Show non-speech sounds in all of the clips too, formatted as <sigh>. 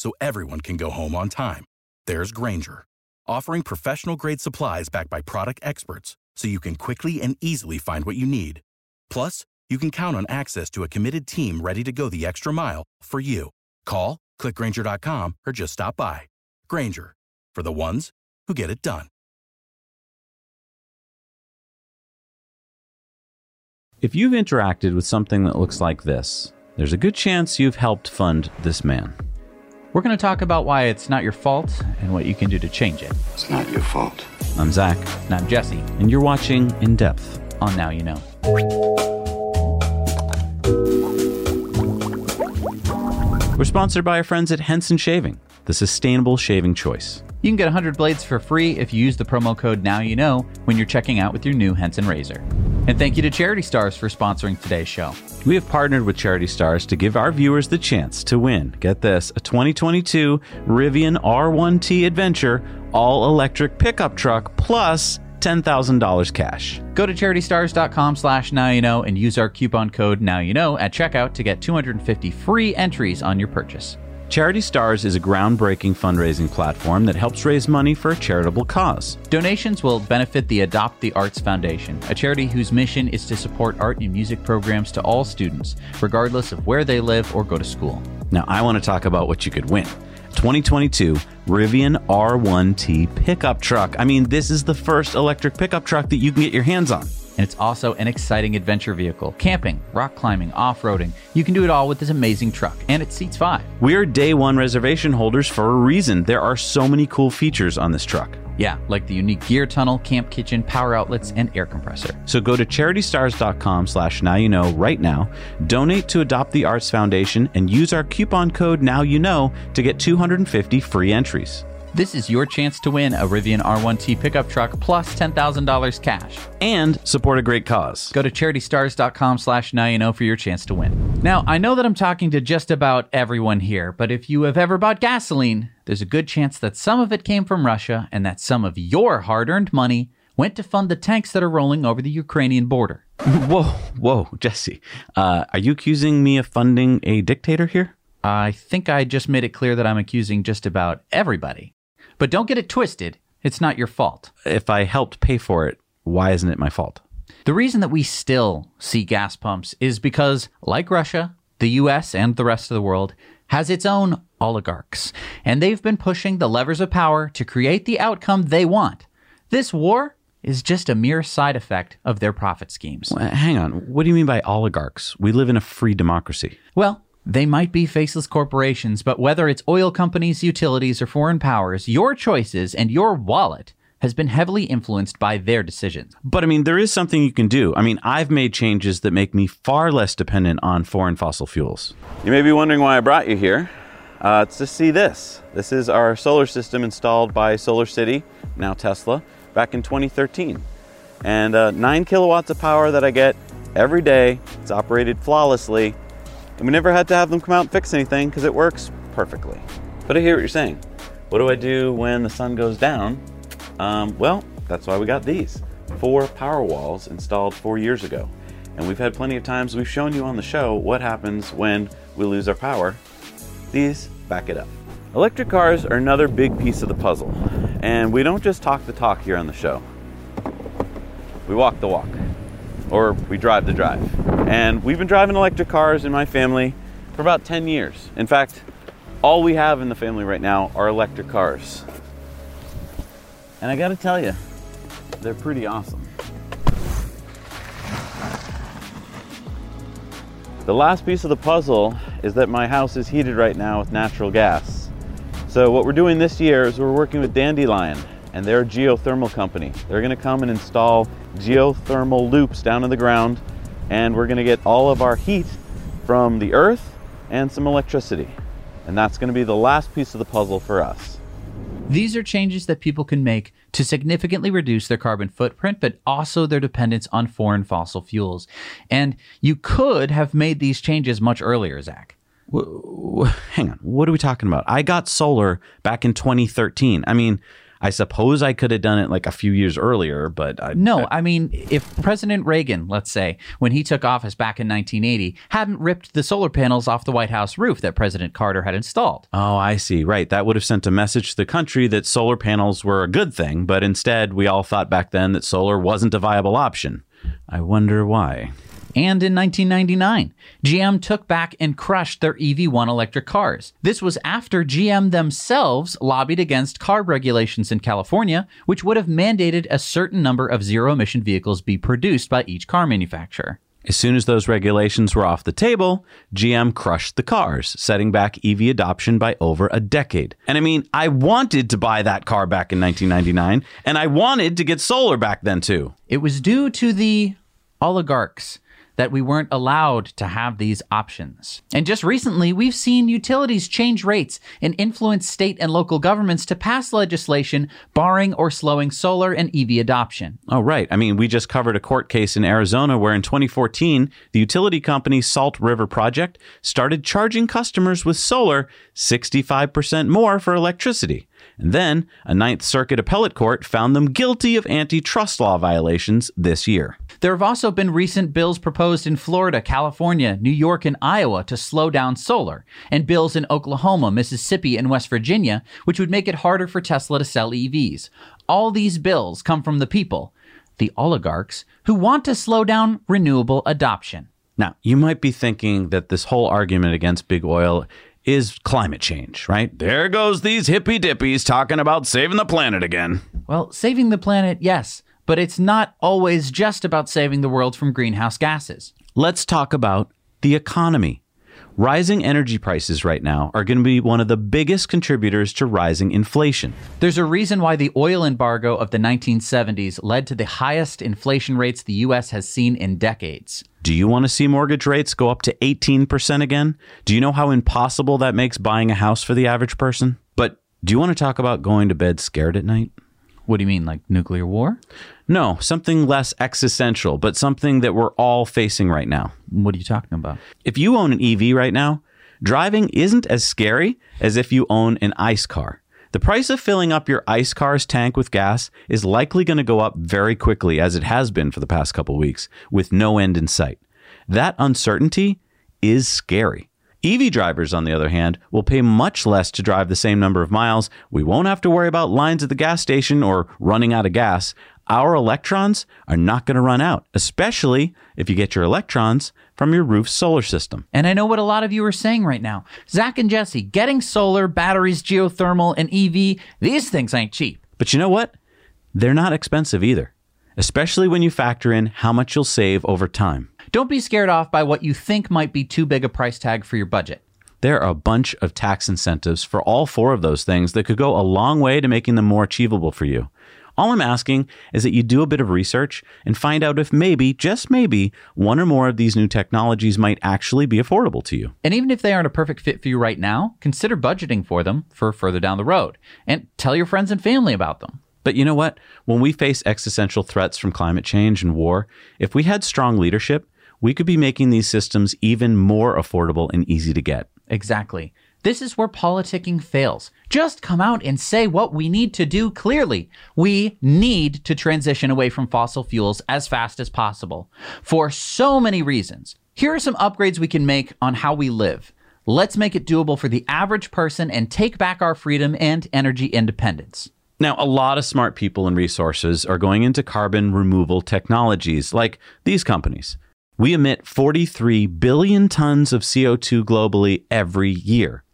so everyone can go home on time, there's Grainger, offering professional grade supplies backed by product experts so you can quickly and easily find what you need. Plus, you can count on access to a committed team ready to go the extra mile for you. Call, clickgrainger.com, or just stop by. Grainger, for the ones who get it done. If you've interacted with something that looks like this, there's a good chance you've helped fund this man. We're going to talk about why it's not your fault and what you can do to change it. It's not your fault. I'm Zac, And I'm Jesse and you're watching In Depth. on Now You Know. We're sponsored by our friends at Henson Shaving, the sustainable shaving choice. You can get 100 blades for free if you use the promo code Now You Know when you're checking out with your new Henson razor. And thank you to Charity Stars for sponsoring today's show. We have partnered with Charity Stars to give our viewers the chance to win, get this, a 2022 Rivian R1T Adventure all electric pickup truck plus $10,000 cash. Go to charitystars.com slash now you know and use our coupon code now you know at checkout to get 250 free entries on your purchase. Charity Stars is a groundbreaking fundraising platform that helps raise money for a charitable cause. Donations will benefit the Adopt the Arts Foundation, a charity whose mission is to support art and music programs to all students, regardless of where they live or go to school. Now, I want to talk about what you could win. 2022 Rivian R1T pickup truck. I mean, this is the first electric pickup truck that you can get your hands on. And it's also an exciting adventure vehicle. Camping, rock climbing, off roading. You can do it all with this amazing truck, and it seats five. We're day one reservation holders for a reason. There are so many cool features on this truck. Yeah, like the unique gear tunnel, camp kitchen, power outlets, and air compressor. So go to charitystars.com slash now you know right now, donate to Adopt the Arts Foundation, and use our coupon code now you know to get 250 free entries. This is your chance to win a Rivian R1T pickup truck plus $10,000 cash. And support a great cause. Go to charitystars.com slash now you know for your chance to win. Now, I know that I'm talking to just about everyone here, but if you have ever bought gasoline, there's a good chance that some of it came from Russia and that some of your hard earned money went to fund the tanks that are rolling over the Ukrainian border. <laughs> Whoa, whoa, Jesse. Uh, are you accusing me of funding a dictator here? I think I just made it clear that I'm accusing just about everybody. But don't get it twisted, it's not your fault. If I helped pay for it, why isn't it my fault? The reason that we still see gas pumps is because, like Russia, the US, and the rest of the world, has its own oligarchs, and they've been pushing the levers of power to create the outcome they want. This war is just a mere side effect of their profit schemes. Uh, Hang on. What do you mean by oligarchs? We live in a free democracy. Well, they might be faceless corporations, but whether it's oil companies, utilities, or foreign powers, your choices and your wallet has been heavily influenced by their decisions. But I mean, there is something you can do. I mean, I've made changes that make me far less dependent on foreign fossil fuels. You may be wondering why I brought you here. Uh, it's to see this. This is our solar system installed by Solar City, now Tesla, back in 2013. And uh, nine kilowatts of power that I get every day. It's operated flawlessly. And we never had to have them come out and fix anything because it works perfectly. But I hear what you're saying. What do I do when the sun goes down? Um, well, that's why we got these four power walls installed four years ago. And we've had plenty of times we've shown you on the show what happens when we lose our power. These back it up. Electric cars are another big piece of the puzzle. And we don't just talk the talk here on the show, we walk the walk, or we drive the drive. And we've been driving electric cars in my family for about 10 years. In fact, all we have in the family right now are electric cars. And I gotta tell you, they're pretty awesome. The last piece of the puzzle is that my house is heated right now with natural gas. So what we're doing this year is we're working with Dandelion and they're a geothermal company. They're going to come and install geothermal loops down in the ground, and we're going to get all of our heat from the earth and some electricity. And that's going to be the last piece of the puzzle for us. These are changes that people can make to significantly reduce their carbon footprint, but also their dependence on foreign fossil fuels. And you could have made these changes much earlier, Zac. W- w- hang on. What are we talking about? I got solar back in 2013. I mean, I suppose I could have done it like a few years earlier, but I, no, I mean, if President Reagan, let's say, when he took office back in 1980, hadn't ripped the solar panels off the White House roof that President Carter had installed. Oh, I see. Right. That would have sent a message to the country that solar panels were a good thing, but instead we all thought back then that solar wasn't a viable option. I wonder why. And in 1999, GM took back and crushed their EV1 electric cars. This was after GM themselves lobbied against CARB regulations in California, which would have mandated a certain number of zero emission vehicles be produced by each car manufacturer. As soon as those regulations were off the table, GM crushed the cars, setting back EV adoption by over a decade. And I mean, I wanted to buy that car back in 1999, and I wanted to get solar back then too. It was due to the oligarchs that we weren't allowed to have these options. And just recently, we've seen utilities change rates and influence state and local governments to pass legislation barring or slowing solar and EV adoption. Oh, right. I mean, we just covered a court case in Arizona where in 2014, the utility company Salt River Project started charging customers with solar 65% more for electricity. And then a Ninth Circuit appellate court found them guilty of antitrust law violations this year. There have also been recent bills proposed in Florida, California, New York, and Iowa to slow down solar, and bills in Oklahoma, Mississippi, and West Virginia, which would make it harder for Tesla to sell EVs. All these bills come from the people, the oligarchs, who want to slow down renewable adoption. Now, you might be thinking that this whole argument against big oil is climate change, right? There goes these hippy dippies talking about saving the planet again. Well, saving the planet, yes, but it's not always just about saving the world from greenhouse gases. Let's talk about the economy. Rising energy prices right now are going to be one of the biggest contributors to rising inflation. There's a reason why the oil embargo of the 1970s led to the highest inflation rates the US has seen in decades. Do you want to see mortgage rates go up to 18% again? Do you know how impossible that makes buying a house for the average person? But do you want to talk about going to bed scared at night? What do you mean, like nuclear war? No, something less existential, but something that we're all facing right now. What are you talking about? If you own an EV right now, driving isn't as scary as if you own an ICE car. The price of filling up your ICE car's tank with gas is likely going to go up very quickly, as it has been for the past couple weeks, with no end in sight. That uncertainty is scary. EV drivers, on the other hand, will pay much less to drive the same number of miles. We won't have to worry about lines at the gas station or running out of gas. Our electrons are not going to run out, especially if you get your electrons from your roof's solar system. And I know what a lot of you are saying right now. Zac and Jesse, getting solar, batteries, geothermal, and EV, these things ain't cheap. But you know what? They're not expensive either, especially when you factor in how much you'll save over time. Don't be scared off by what you think might be too big a price tag for your budget. There are a bunch of tax incentives for all four of those things that could go a long way to making them more achievable for you. All I'm asking is that you do a bit of research and find out if maybe, just maybe, one or more of these new technologies might actually be affordable to you. And even if they aren't a perfect fit for you right now, consider budgeting for them for further down the road and tell your friends and family about them. But you know what? When we face existential threats from climate change and war, if we had strong leadership, we could be making these systems even more affordable and easy to get. Exactly. This is where politicking fails. Just come out and say what we need to do clearly. We need to transition away from fossil fuels as fast as possible for so many reasons. Here are some upgrades we can make on how we live. Let's make it doable for the average person and take back our freedom and energy independence. Now, a lot of smart people and resources are going into carbon removal technologies like these companies. We emit 43 billion tons of CO2 globally every year.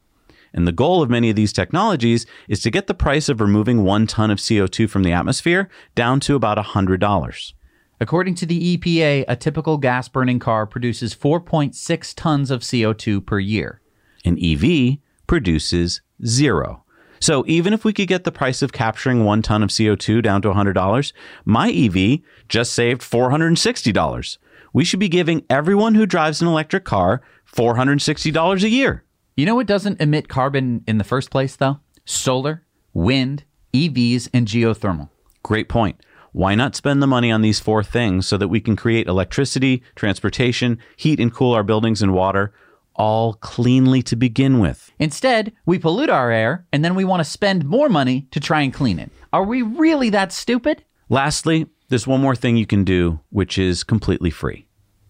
And the goal of many of these technologies is to get the price of removing one ton of CO2 from the atmosphere down to about $100. According to the EPA, a typical gas burning car produces 4.6 tons of CO2 per year. An EV produces zero. So even if we could get the price of capturing one ton of CO2 down to $100, my EV just saved $460. We should be giving everyone who drives an electric car $460 a year. You know what doesn't emit carbon in the first place, though? Solar, wind, EVs, and geothermal. Great point. Why not spend the money on these four things so that we can create electricity, transportation, heat and cool our buildings and water, all cleanly to begin with? Instead, we pollute our air and then we want to spend more money to try and clean it. Are we really that stupid? Lastly, there's one more thing you can do, which is completely free.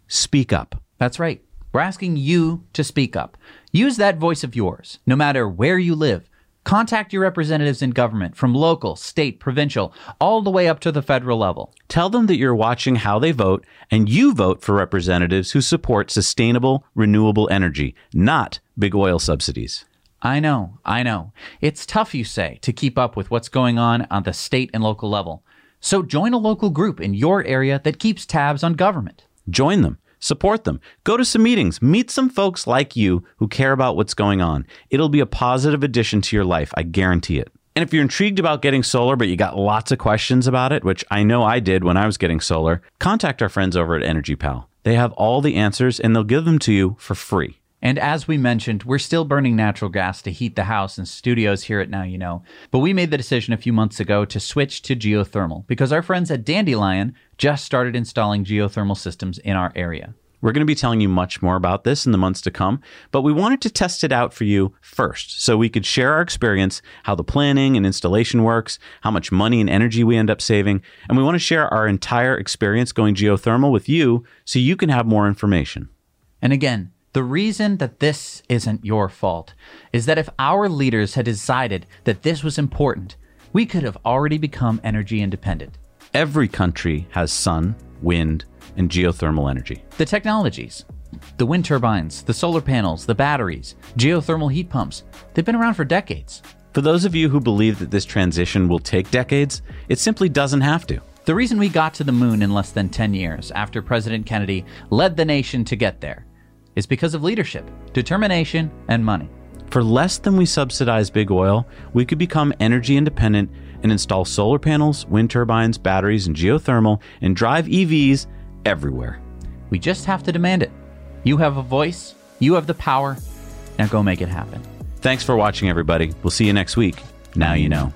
Speak up. That's right. We're asking you to speak up. Use that voice of yours, no matter where you live. Contact your representatives in government from local, state, provincial, all the way up to the federal level. Tell them that you're watching how they vote and you vote for representatives who support sustainable, renewable energy, not big oil subsidies. I know, I know. It's tough, you say, to keep up with what's going on on the state and local level. So join a local group in your area that keeps tabs on government. Join them. Support them. Go to some meetings. Meet some folks like you who care about what's going on. It'll be a positive addition to your life. I guarantee it. And if you're intrigued about getting solar, but you got lots of questions about it, which I know I did when I was getting solar, contact our friends over at Energy Pal. They have all the answers and they'll give them to you for free. And as we mentioned, we're still burning natural gas to heat the house and studios here at Now You Know. But we made the decision a few months ago to switch to geothermal because our friends at Dandelion just started installing geothermal systems in our area. We're going to be telling you much more about this in the months to come, but we wanted to test it out for you first so we could share our experience, how the planning and installation works, how much money and energy we end up saving, and we want to share our entire experience going geothermal with you so you can have more information. And again, the reason that this isn't your fault is that if our leaders had decided that this was important, we could have already become energy independent. Every country has sun, wind, and geothermal energy. The technologies, the wind turbines, the solar panels, the batteries, geothermal heat pumps, they've been around for decades. For those of you who believe that this transition will take decades, it simply doesn't have to. The reason we got to the moon in less than 10 years after President Kennedy led the nation to get there is because of leadership, determination, and money. For less than we subsidize big oil, we could become energy independent and install solar panels, wind turbines, batteries, and geothermal and drive EVs everywhere. We just have to demand it. You have a voice, you have the power. Now go make it happen. Thanks for watching, everybody. We'll see you next week. Now you know.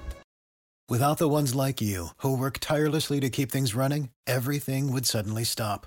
Without the ones like you, who work tirelessly to keep things running, everything would suddenly stop.